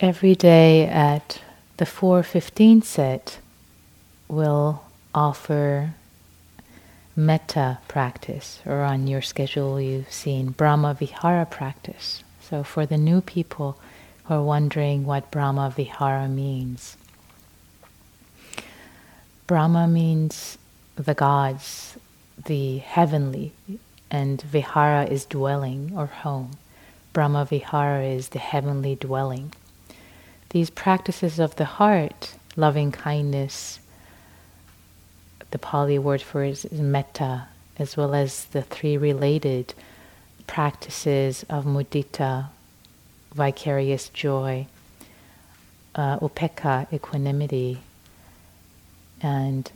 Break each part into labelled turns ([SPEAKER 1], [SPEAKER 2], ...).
[SPEAKER 1] every day at the 415 set, we'll offer metta practice, or on your schedule you've seen Brahma Vihara practice. So for the new people who are wondering what Brahma Vihara means, Brahma means the gods, the heavenly, and Vihara is dwelling or home. Brahma Vihara is the heavenly dwelling. These practices of the heart, loving kindness, the Pali word for it is metta, as well as the three related practices of mudita, vicarious joy, uh, upekkha, equanimity, and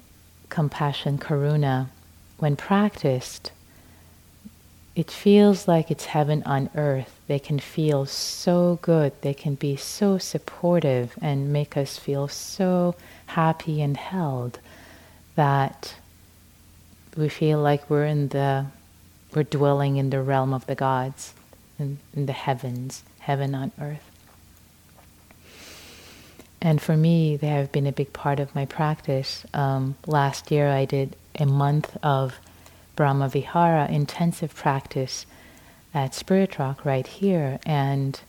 [SPEAKER 1] compassion, karuna, when practiced, it feels like it's heaven on earth. They can feel so good. They can be so supportive and make us feel so happy and held that we feel like we're in the we're dwelling in the realm of the gods in, in the heavens heaven on earth and for me they have been a big part of my practice um, last year i did a month of brahma vihara intensive practice at spirit rock right here and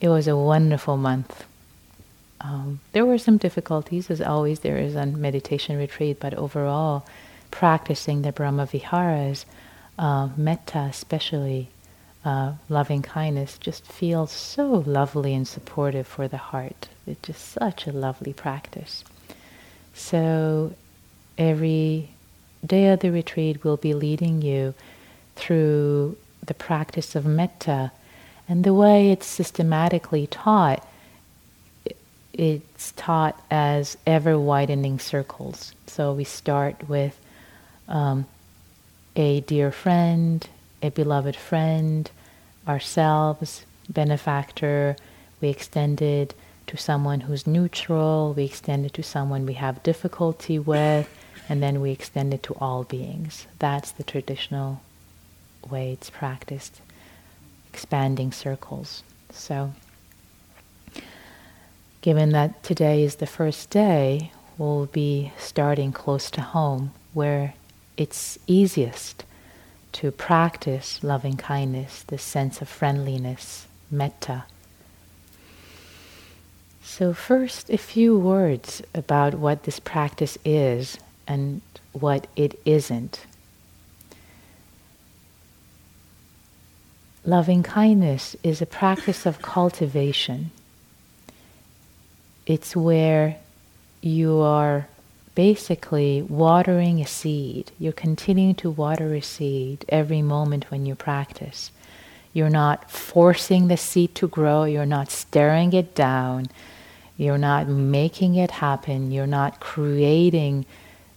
[SPEAKER 1] it was a wonderful month um, there were some difficulties, as always there is on meditation retreat, but overall, practicing the Brahma Viharas, uh, metta especially, uh, loving kindness, just feels so lovely and supportive for the heart. It's just such a lovely practice. So every day of the retreat will be leading you through the practice of metta and the way it's systematically taught it's taught as ever widening circles. So we start with um, a dear friend, a beloved friend, ourselves, benefactor. We extend it to someone who's neutral. We extend it to someone we have difficulty with, and then we extend it to all beings. That's the traditional way it's practiced, expanding circles. So given that today is the first day, we'll be starting close to home where it's easiest to practice loving kindness, this sense of friendliness, metta. So, first, a few words about what this practice is and what it isn't. Loving kindness is a practice of cultivation it's where you are basically watering a seed. You're continuing to water a seed every moment when you practice. You're not forcing the seed to grow, you're not staring it down, you're not making it happen, you're not creating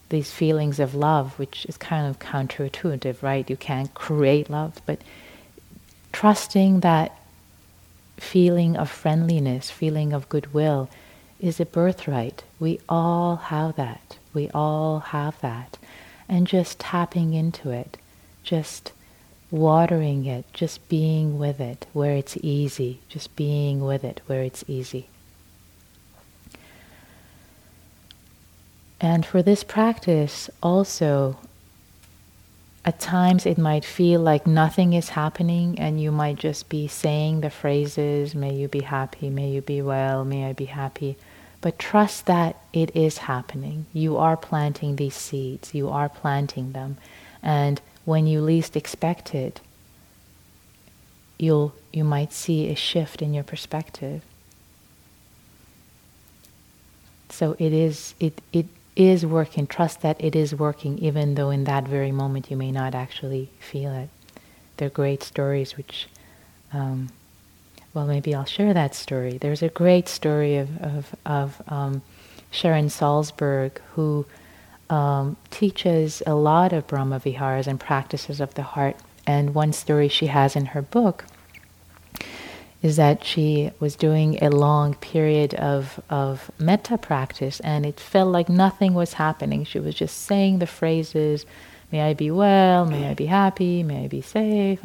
[SPEAKER 1] these feelings of love, which is kind of counterintuitive, right? You can't create love, but trusting that feeling of friendliness, feeling of goodwill is a birthright. We all have that. We all have that. And just tapping into it, just watering it, just being with it where it's easy, just being with it where it's easy. And for this practice, also, at times it might feel like nothing is happening, and you might just be saying the phrases, May you be happy, may you be well, may I be happy. But trust that it is happening. You are planting these seeds, you are planting them. And when you least expect it, you'll, you might see a shift in your perspective. So it is, it, it is working. Trust that it is working, even though in that very moment you may not actually feel it. They're great stories which um, well, maybe I'll share that story. There's a great story of, of, of um, Sharon Salzberg who um, teaches a lot of Brahma Viharas and practices of the heart. And one story she has in her book is that she was doing a long period of, of metta practice and it felt like nothing was happening. She was just saying the phrases, may I be well, may I be happy, may I be safe.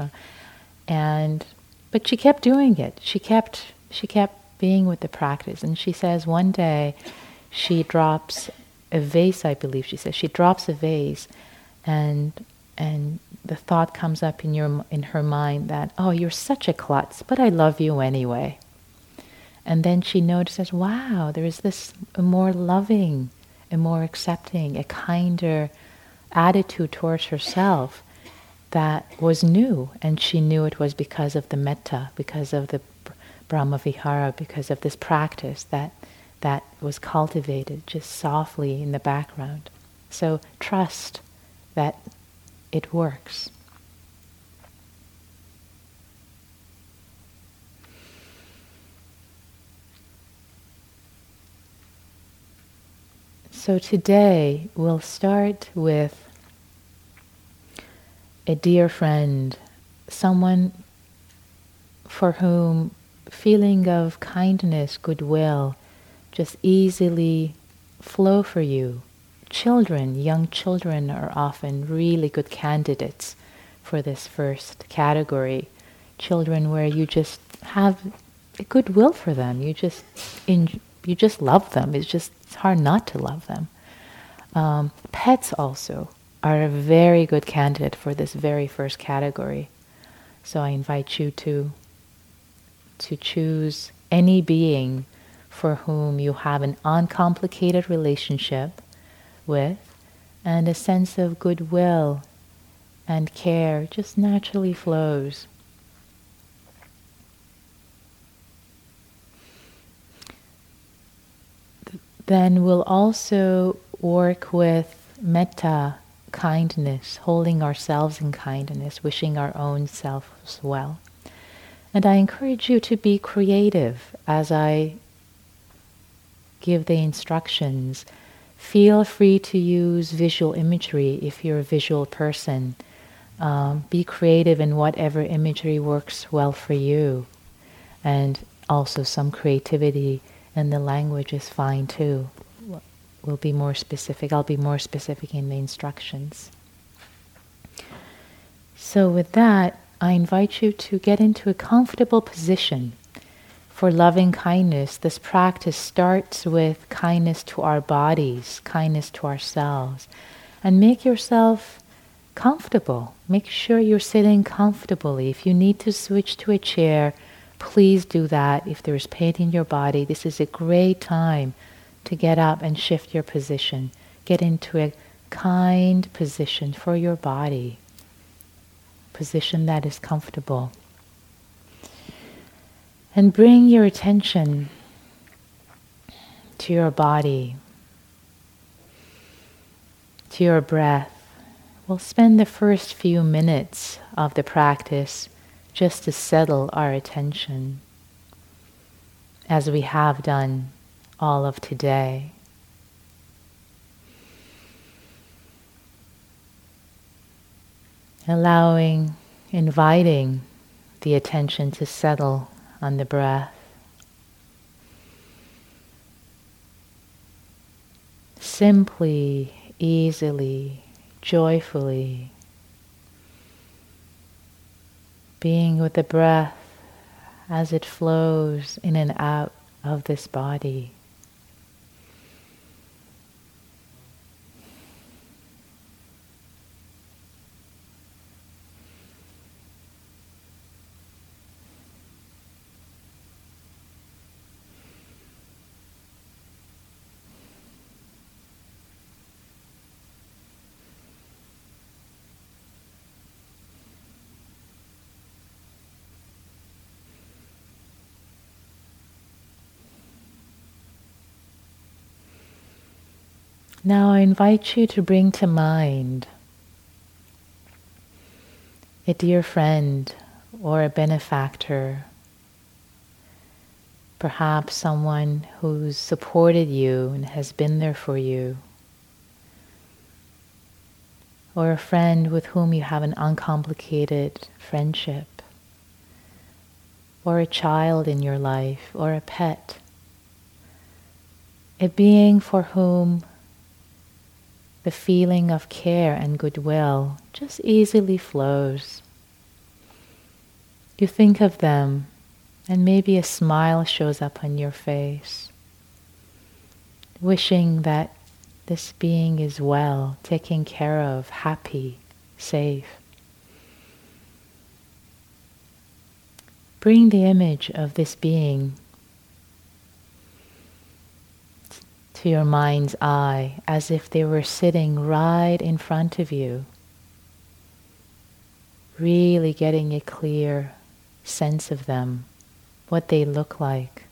[SPEAKER 1] And but she kept doing it. She kept she kept being with the practice. And she says one day she drops a vase, I believe she says. She drops a vase and and the thought comes up in your in her mind that, oh, you're such a klutz, but I love you anyway. And then she notices, wow, there is this more loving, a more accepting, a kinder attitude towards herself that was new. And she knew it was because of the metta, because of the Brahma Vihara, because of this practice that, that was cultivated just softly in the background. So trust that it works. So today we'll start with a dear friend, someone for whom feeling of kindness, goodwill just easily flow for you. Children, young children are often really good candidates for this first category. Children where you just have a goodwill for them. You just in, you just love them. It's just it's hard not to love them. Um, pets also are a very good candidate for this very first category. So I invite you to to choose any being for whom you have an uncomplicated relationship with and a sense of goodwill and care just naturally flows. then we'll also work with metta, kindness, holding ourselves in kindness, wishing our own selves well. And I encourage you to be creative as I give the instructions. Feel free to use visual imagery if you're a visual person. Um, be creative in whatever imagery works well for you. And also some creativity and the language is fine too. We'll be more specific. I'll be more specific in the instructions. So, with that, I invite you to get into a comfortable position for loving kindness. This practice starts with kindness to our bodies, kindness to ourselves, and make yourself comfortable. Make sure you're sitting comfortably. If you need to switch to a chair, please do that. If there is pain in your body, this is a great time to get up and shift your position. Get into a kind position for your body, position that is comfortable. And bring your attention to your body, to your breath. We'll spend the first few minutes of the practice just to settle our attention as we have done all of today. Allowing, inviting the attention to settle on the breath. Simply, easily, joyfully being with the breath as it flows in and out of this body. Now I invite you to bring to mind a dear friend or a benefactor, perhaps someone who's supported you and has been there for you, or a friend with whom you have an uncomplicated friendship, or a child in your life, or a pet, a being for whom the feeling of care and goodwill just easily flows. You think of them And maybe a smile shows up on your face, wishing that this being is well, taken care of, happy, safe. Bring the image of this being to your mind's eye as if they were sitting right in front of you, really getting a clear sense of them, what they look like.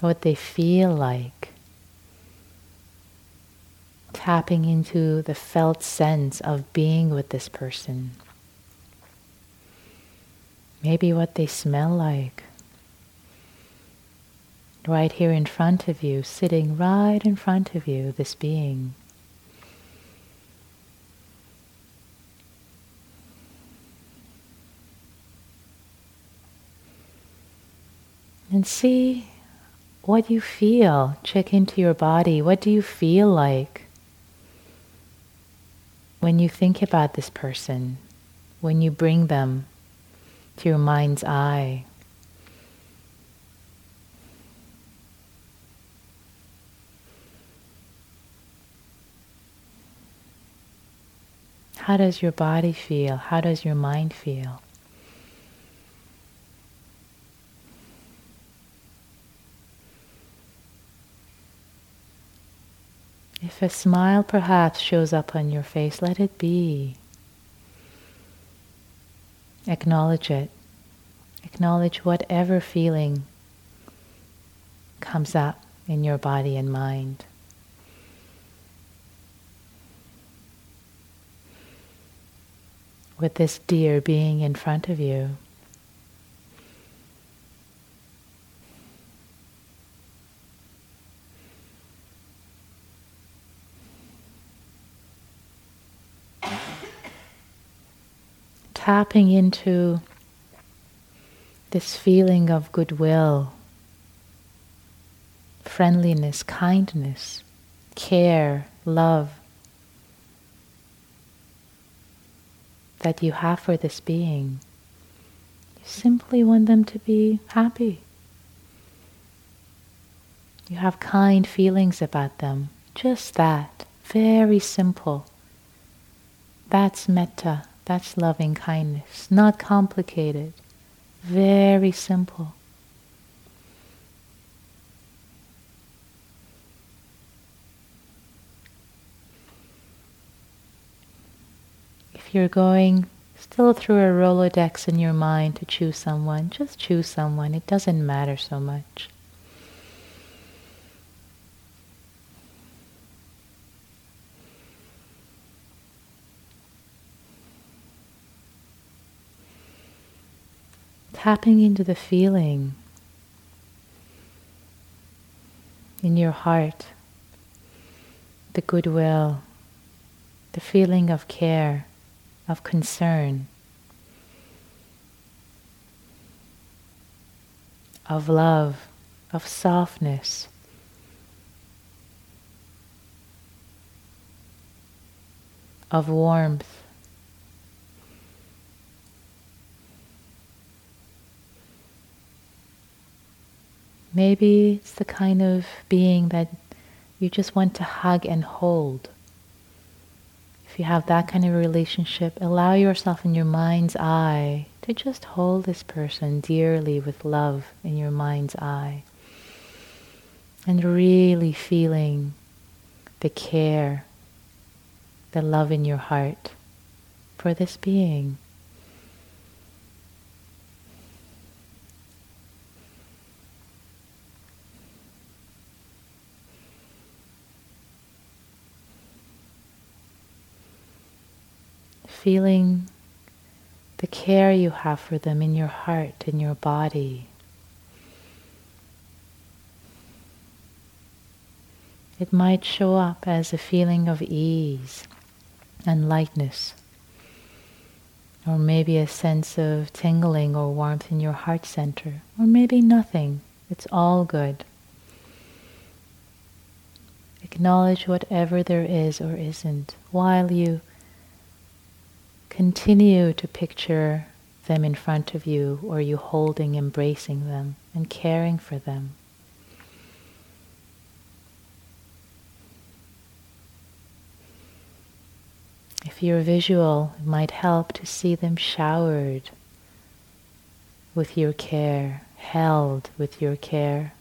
[SPEAKER 1] What they feel like. Tapping into the felt sense of being with this person. Maybe what they smell like. Right here in front of you, sitting right in front of you, this being. And see what you feel. Check into your body. What do you feel like when you think about this person, when you bring them to your mind's eye? How does your body feel? How does your mind feel? If a smile perhaps shows up on your face, let it be. Acknowledge it. Acknowledge whatever feeling comes up in your body and mind. With this dear being in front of you. Tapping into this feeling of goodwill, friendliness, kindness, care, love that you have for this being. You simply want them to be happy. You have kind feelings about them. Just that. Very simple. That's metta. That's loving kindness. Not complicated. Very simple. If you're going still through a Rolodex in your mind to choose someone, just choose someone. It doesn't matter so much. Tapping into the feeling in your heart, the goodwill, the feeling of care, of concern, of love, of softness. Of warmth, Maybe it's the kind of being that you just want to hug and hold. If you have that kind of relationship, allow yourself in your mind's eye to just hold this person dearly with love in your mind's eye. And really feeling the care, the love in your heart for this being. Feeling the care you have for them in your heart, in your body. It might show up as a feeling of ease and lightness, or maybe a sense of tingling or warmth in your heart center, or maybe nothing. It's all good. Acknowledge whatever there is or isn't while you continue to picture them in front of you or you holding, embracing them, and caring for them. If you're visual, it might help to see them showered with your care, held with your care.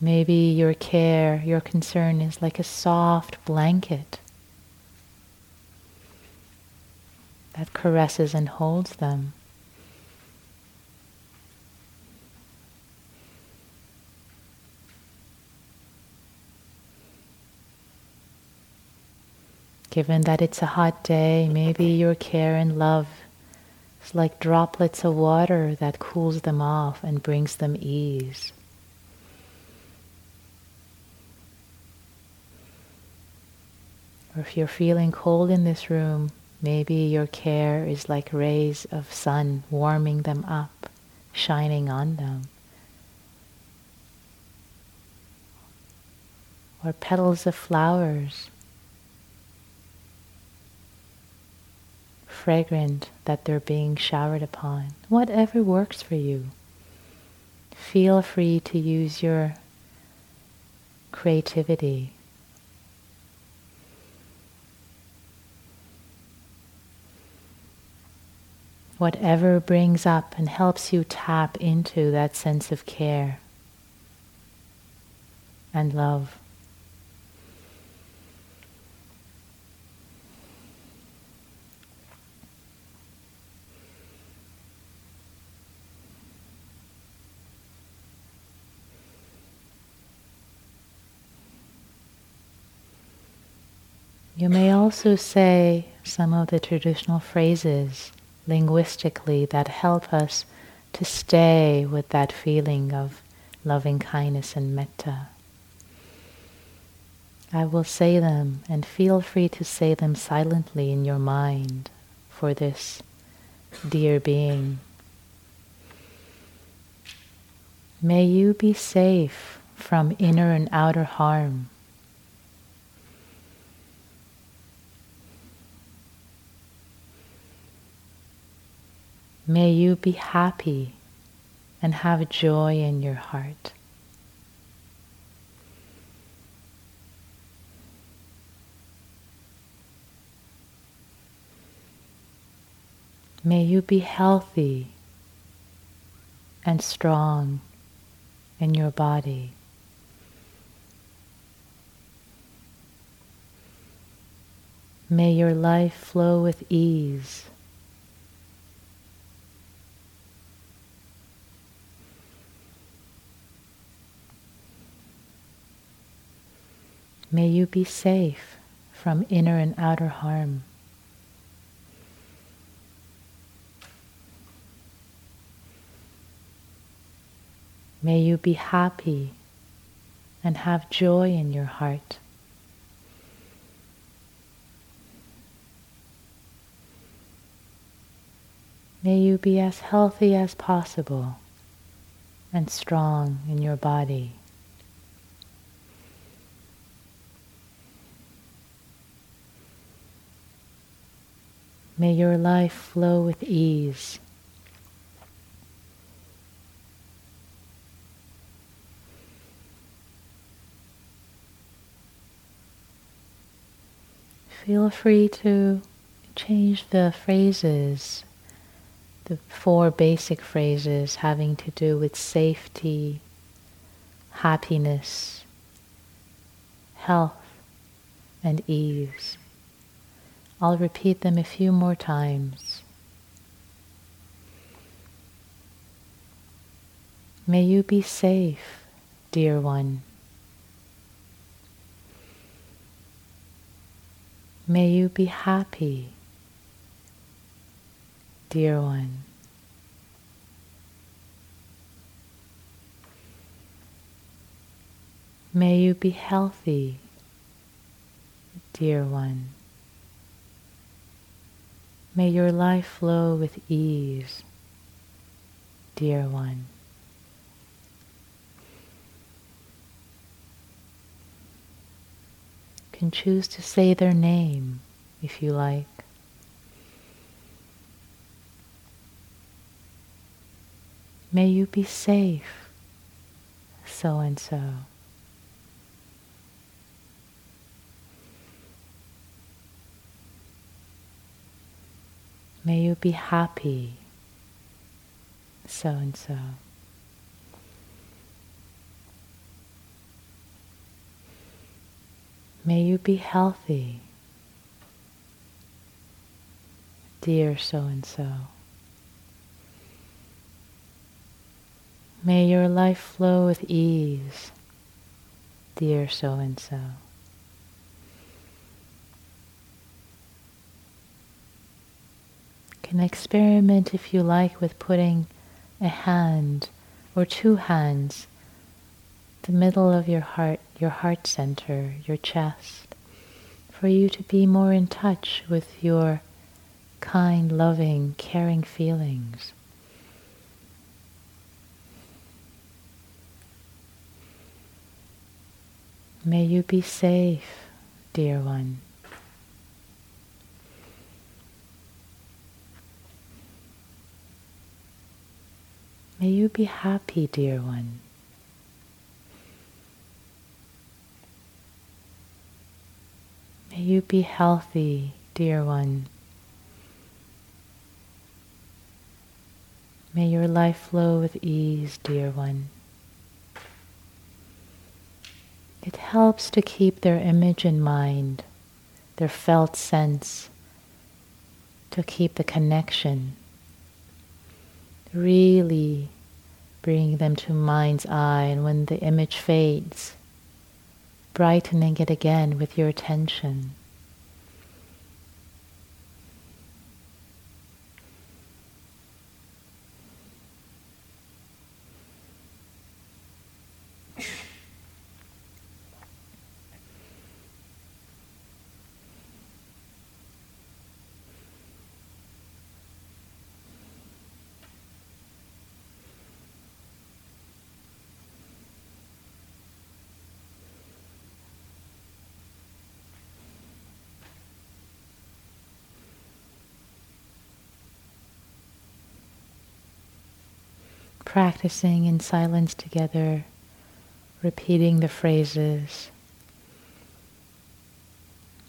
[SPEAKER 1] Maybe your care, your concern is like a soft blanket that caresses and holds them. Given that it's a hot day, maybe your care and love is like droplets of water that cools them off and brings them ease. Or if you're feeling cold in this room, maybe your care is like rays of sun warming them up, shining on them. Or petals of flowers, fragrant that they're being showered upon. Whatever works for you. Feel free to use your creativity whatever brings up and helps you tap into that sense of care and love. You may also say some of the traditional phrases linguistically that help us to stay with that feeling of loving kindness and metta. I will say them and feel free to say them silently in your mind for this dear being. May you be safe from inner and outer harm. May you be happy and have joy in your heart. May you be healthy and strong in your body. May your life flow with ease May you be safe from inner and outer harm. May you be happy and have joy in your heart. May you be as healthy as possible and strong in your body. May your life flow with ease. Feel free to change the phrases, the four basic phrases having to do with safety, happiness, health, and ease. I'll repeat them a few more times. May you be safe, dear one. May you be happy, dear one. May you be healthy, dear one. May your life flow with ease, dear one. can choose to say their name if you like. May you be safe, so and so. May you be happy, so and so. May you be healthy, dear so and so. May your life flow with ease, dear so and so. Can experiment if you like with putting a hand or two hands the middle of your heart, your heart center, your chest, for you to be more in touch with your kind, loving, caring feelings. May you be safe, dear one. May you be happy, dear one. May you be healthy, dear one. May your life flow with ease, dear one. It helps to keep their image in mind, their felt sense, to keep the connection. Really bring them to mind's eye, and when the image fades, brightening it again with your attention. Practicing in silence together, repeating the phrases,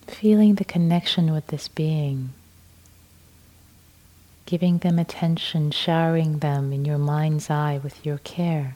[SPEAKER 1] feeling the connection with this being, giving them attention, showering them in your mind's eye with your care.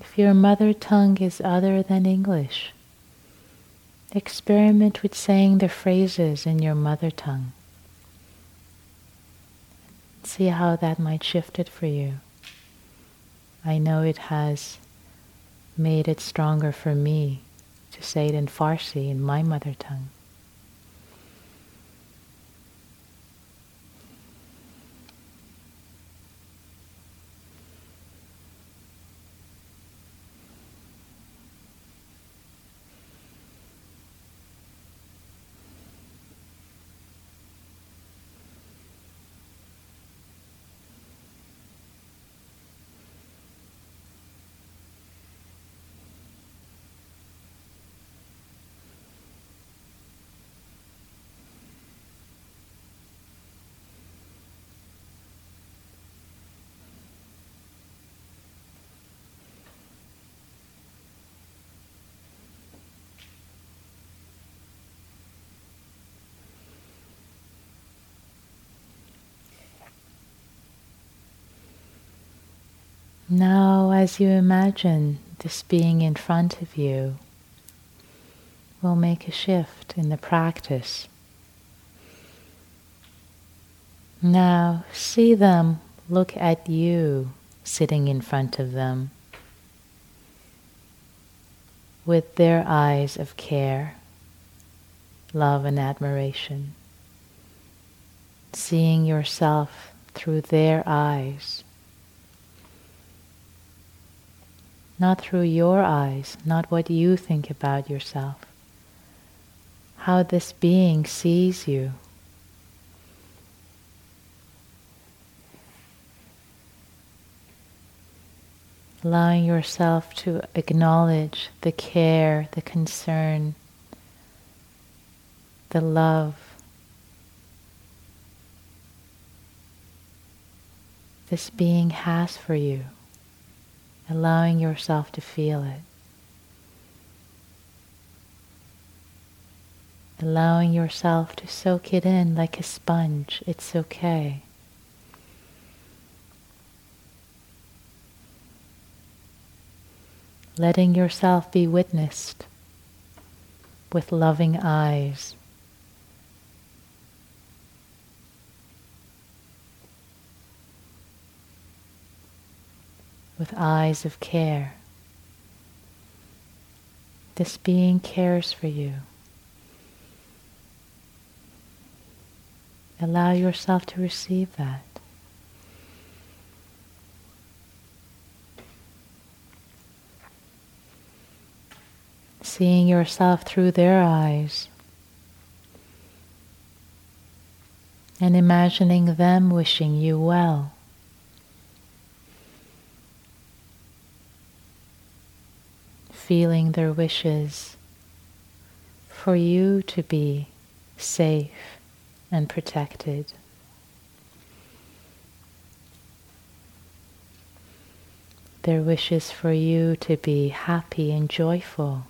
[SPEAKER 1] If your mother tongue is other than English, experiment with saying the phrases in your mother tongue. See how that might shift it for you. I know it has made it stronger for me to say it in Farsi, in my mother tongue. Now, as you imagine this being in front of you, we'll make a shift in the practice. Now, see them look at you sitting in front of them with their eyes of care, love, and admiration, seeing yourself through their eyes. Not through your eyes, not what you think about yourself. How this being sees you. allowing yourself to acknowledge the care, the concern, the love. This being has for you, allowing yourself to feel it. Allowing yourself to soak it in like a sponge, it's okay. letting yourself be witnessed with loving eyes. With eyes of care. This being cares for you. Allow yourself to receive that. seeing yourself through their eyes, and imagining them wishing you well. Feeling their wishes for you to be safe and protected. Their wishes for you to be happy and joyful.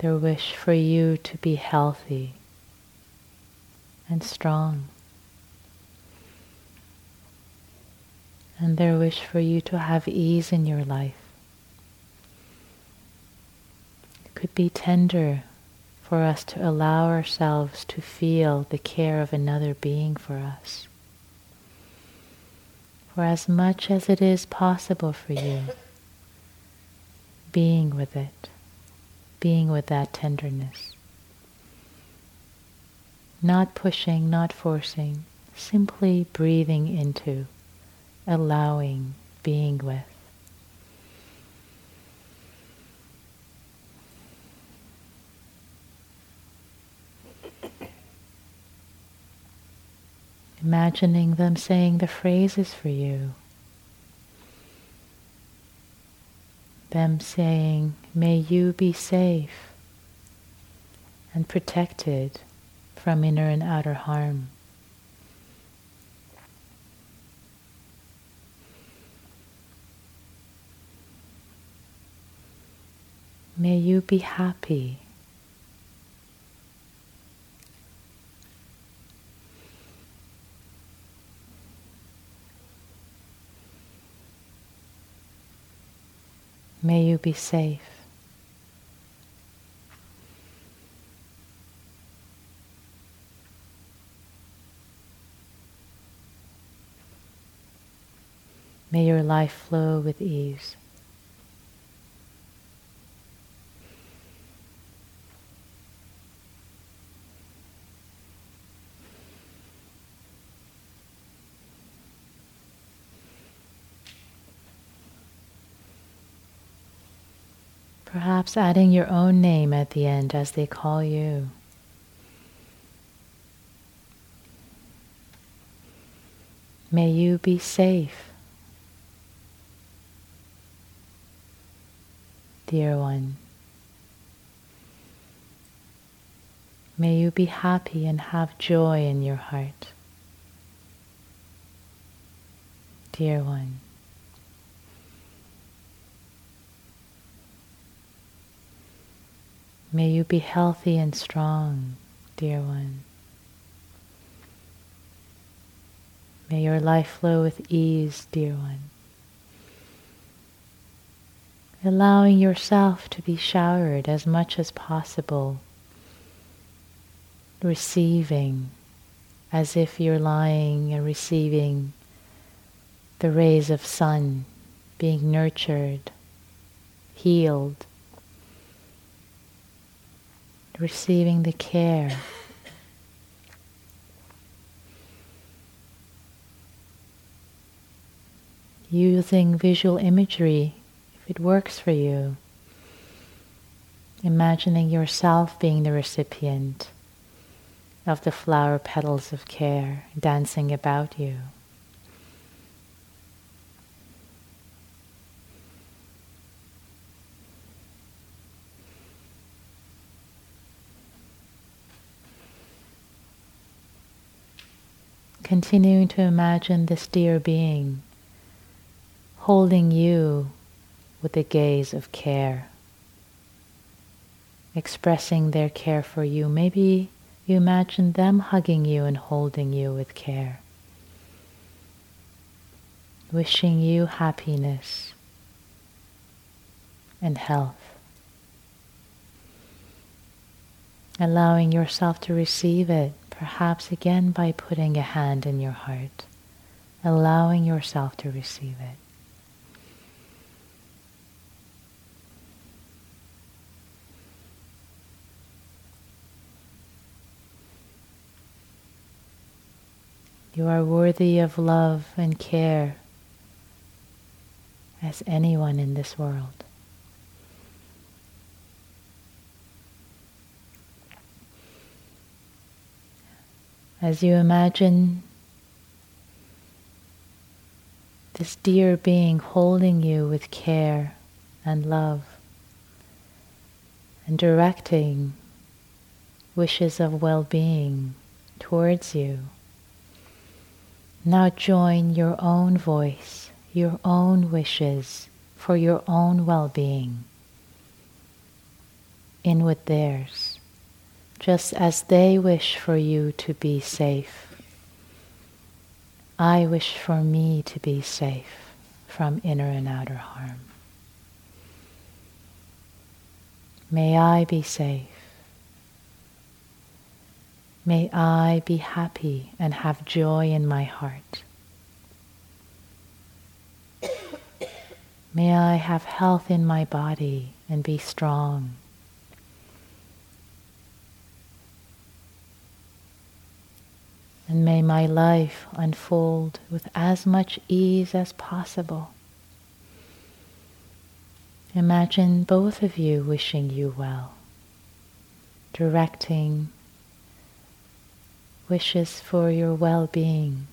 [SPEAKER 1] their wish for you to be healthy and strong, and their wish for you to have ease in your life. It could be tender for us to allow ourselves to feel the care of another being for us. For as much as it is possible for you, being with it being with that tenderness. Not pushing, not forcing, simply breathing into, allowing, being with. Imagining them saying the phrases for you. them saying, May you be safe and protected from inner and outer harm. May you be happy May you be safe. May your life flow with ease. Perhaps adding your own name at the end as they call you. May you be safe, dear one. May you be happy and have joy in your heart, dear one. May you be healthy and strong, dear one. May your life flow with ease, dear one. Allowing yourself to be showered as much as possible, receiving as if you're lying and receiving the rays of sun, being nurtured, healed, receiving the care. Using visual imagery if it works for you. Imagining yourself being the recipient of the flower petals of care dancing about you. Continuing to imagine this dear being holding you with a gaze of care, expressing their care for you. Maybe you imagine them hugging you and holding you with care, wishing you happiness and health. Allowing yourself to receive it perhaps again by putting a hand in your heart, allowing yourself to receive it. You are worthy of love and care as anyone in this world. as you imagine this dear being holding you with care and love and directing wishes of well-being towards you. Now join your own voice, your own wishes for your own well-being in with theirs just as they wish for you to be safe. I wish for me to be safe from inner and outer harm. May I be safe. May I be happy and have joy in my heart. May I have health in my body and be strong. And may my life unfold with as much ease as possible. Imagine both of you wishing you well, directing wishes for your well-being,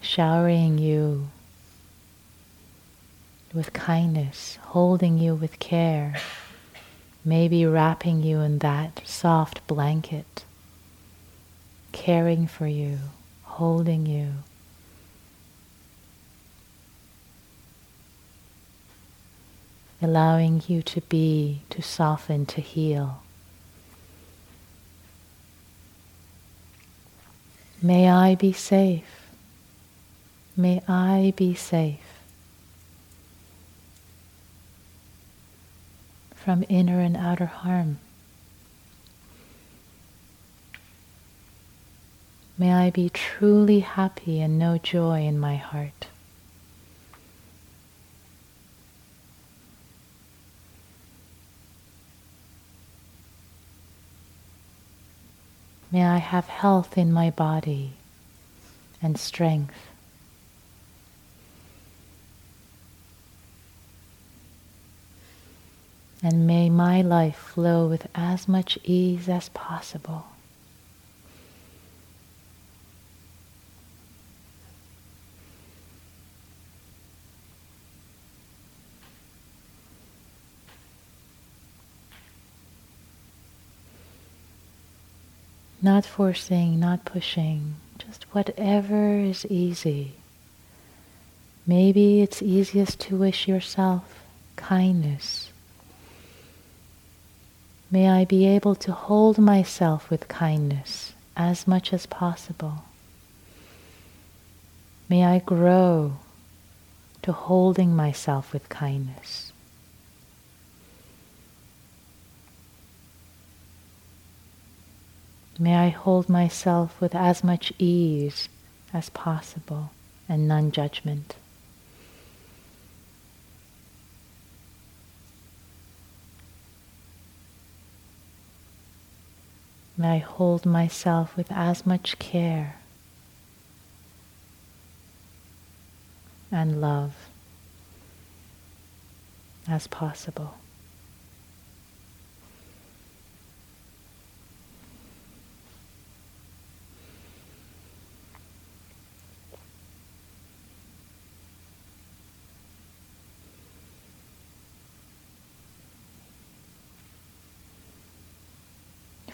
[SPEAKER 1] showering you with kindness, holding you with care, maybe wrapping you in that soft blanket caring for you, holding you. Allowing you to be, to soften, to heal. May I be safe. May I be safe from inner and outer harm. May I be truly happy and know joy in my heart. May I have health in my body and strength. And may my life flow with as much ease as possible. Not forcing, not pushing, just whatever is easy. Maybe it's easiest to wish yourself kindness. May I be able to hold myself with kindness as much as possible. May I grow to holding myself with kindness. May I hold myself with as much ease as possible and non judgment. May I hold myself with as much care and love as possible.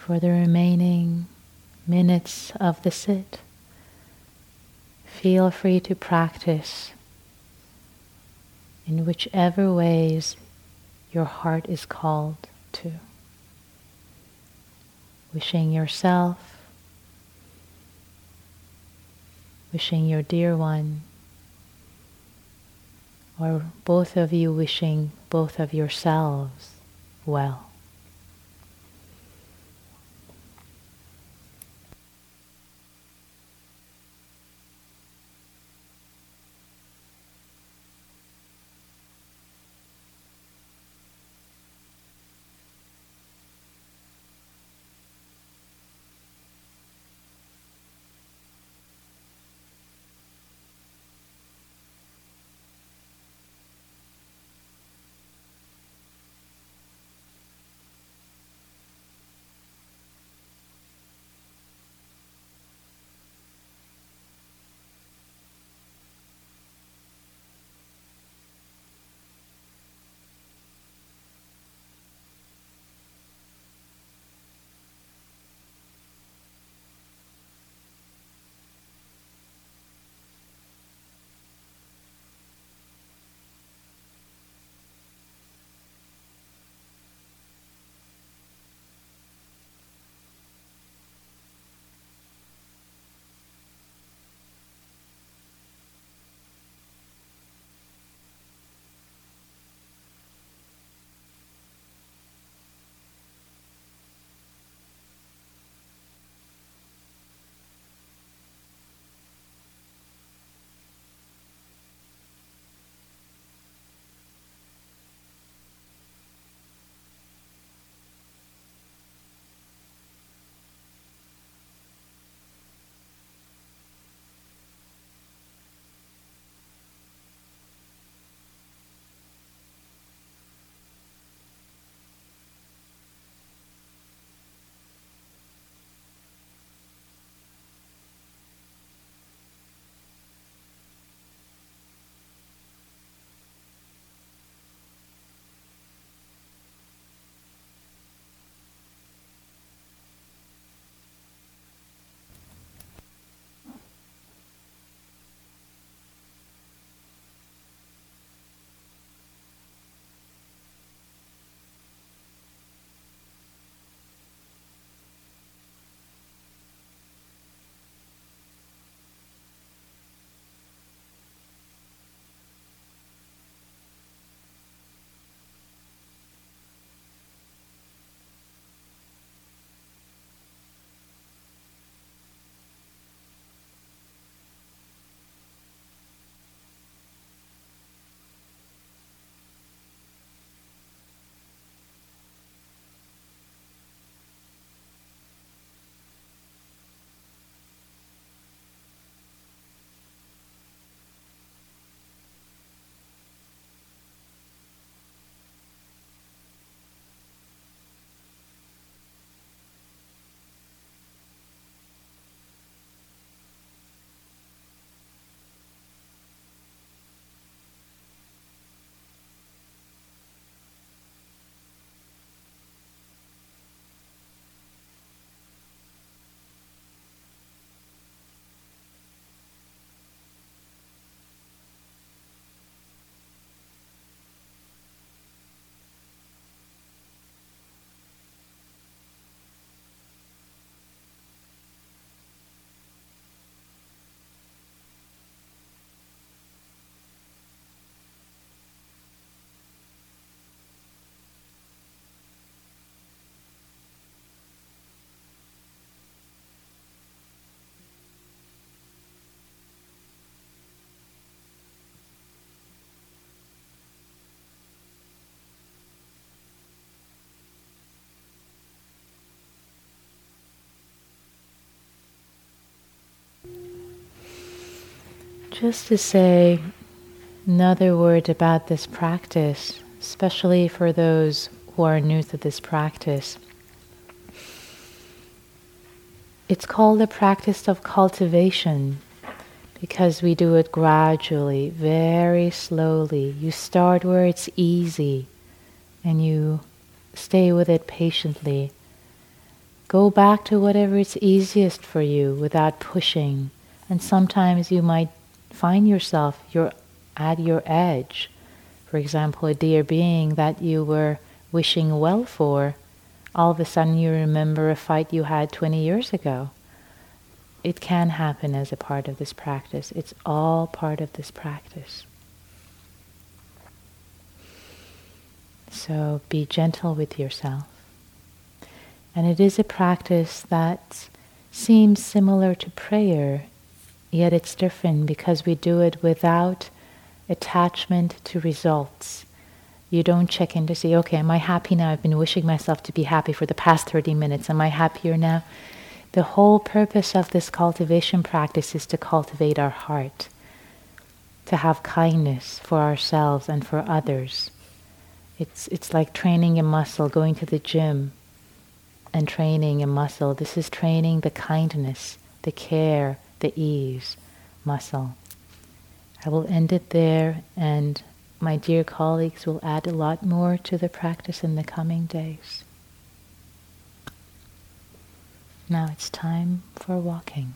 [SPEAKER 1] For the remaining minutes of the sit. Feel free to practice in whichever ways your heart is called to. Wishing yourself, wishing your dear one, or both of you wishing both of yourselves well. Just to say another word about this practice, especially for those who are new to this practice. It's called the practice of cultivation because we do it gradually, very slowly. You start where it's easy and you stay with it patiently. Go back to whatever is easiest for you without pushing. And sometimes you might find yourself you're at your edge. For example, a dear being that you were wishing well for, all of a sudden you remember a fight you had 20 years ago. It can happen as a part of this practice. It's all part of this practice. So be gentle with yourself. And it is a practice that seems similar to prayer, yet it's different because we do it without attachment to results. You don't check in to see, okay, am I happy now? I've been wishing myself to be happy for the past 30 minutes. Am I happier now? The whole purpose of this cultivation practice is to cultivate our heart, to have kindness for ourselves and for others. It's, it's like training a muscle, going to the gym and training a muscle. This is training the kindness, the care, the ease muscle. I will end it there, and my dear colleagues will add a lot more to the practice in the coming days. Now it's time for walking.